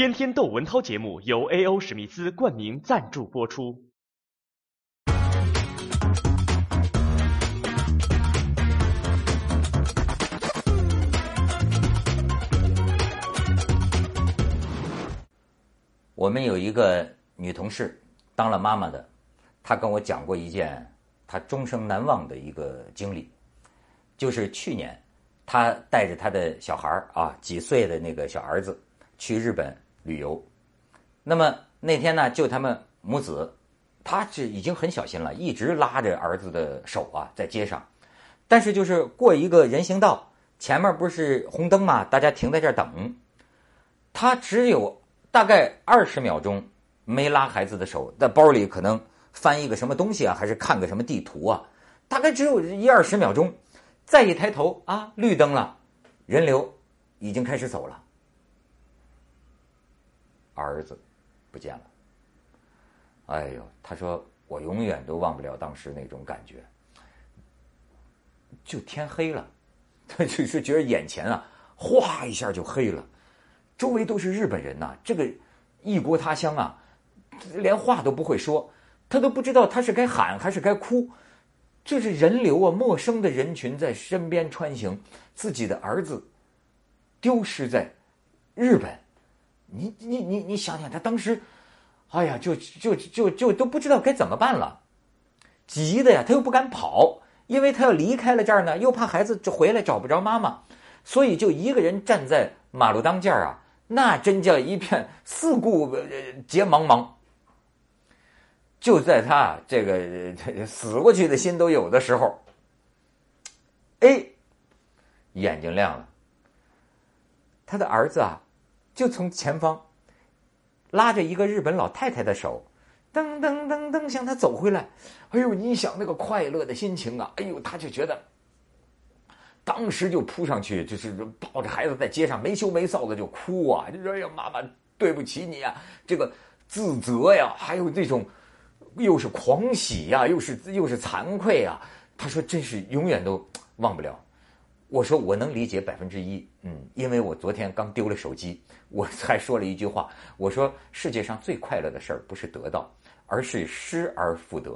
天天窦文涛节目由 A.O. 史密斯冠名赞助播出。我们有一个女同事当了妈妈的，她跟我讲过一件她终生难忘的一个经历，就是去年她带着她的小孩啊几岁的那个小儿子去日本旅游，那么那天呢就他们母子，他是已经很小心了，一直拉着儿子的手啊在街上，但是就是过一个人行道，前面不是红灯嘛，大家停在这儿等，他只有。大概二十秒钟没拉孩子的手，在包里可能翻一个什么东西啊，还是看个什么地图啊？大概只有一二十秒钟，再一抬头啊，绿灯了，人流已经开始走了，儿子不见了。哎呦，他说我永远都忘不了当时那种感觉，就天黑了，他就是觉得眼前啊，哗一下就黑了。周围都是日本人呐，这个异国他乡啊，连话都不会说，他都不知道他是该喊还是该哭。这是人流啊，陌生的人群在身边穿行，自己的儿子丢失在日本，你你你你想想，他当时，哎呀，就就就就都不知道该怎么办了，急的呀，他又不敢跑，因为他要离开了这儿呢，又怕孩子就回来找不着妈妈，所以就一个人站在马路当间儿啊。那真叫一片四顾皆茫茫。就在他这个死过去的心都有的时候，哎，眼睛亮了。他的儿子啊，就从前方拉着一个日本老太太的手，噔噔噔噔向他走回来。哎呦，你想那个快乐的心情啊！哎呦，他就觉得。当时就扑上去，就是抱着孩子在街上没羞没臊的就哭啊，就说：“哎呀，妈妈，对不起你啊！”这个自责呀，还有这种又是狂喜呀，又是又是惭愧啊。他说：“真是永远都忘不了。”我说：“我能理解百分之一，嗯，因为我昨天刚丢了手机，我还说了一句话，我说世界上最快乐的事儿不是得到，而是失而复得。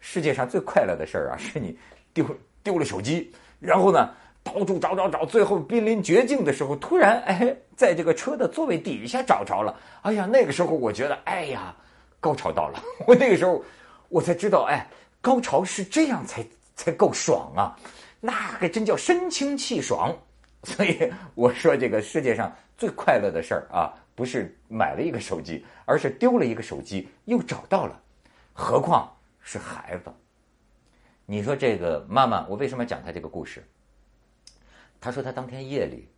世界上最快乐的事儿啊，是你丢丢了手机。”然后呢，到处找找找，最后濒临绝境的时候，突然哎，在这个车的座位底下找着了。哎呀，那个时候我觉得，哎呀，高潮到了。我那个时候我才知道，哎，高潮是这样才才够爽啊！那还真叫神清气爽。所以我说，这个世界上最快乐的事儿啊，不是买了一个手机，而是丢了一个手机又找到了，何况是孩子。你说这个妈妈，我为什么讲她这个故事？她说她当天夜里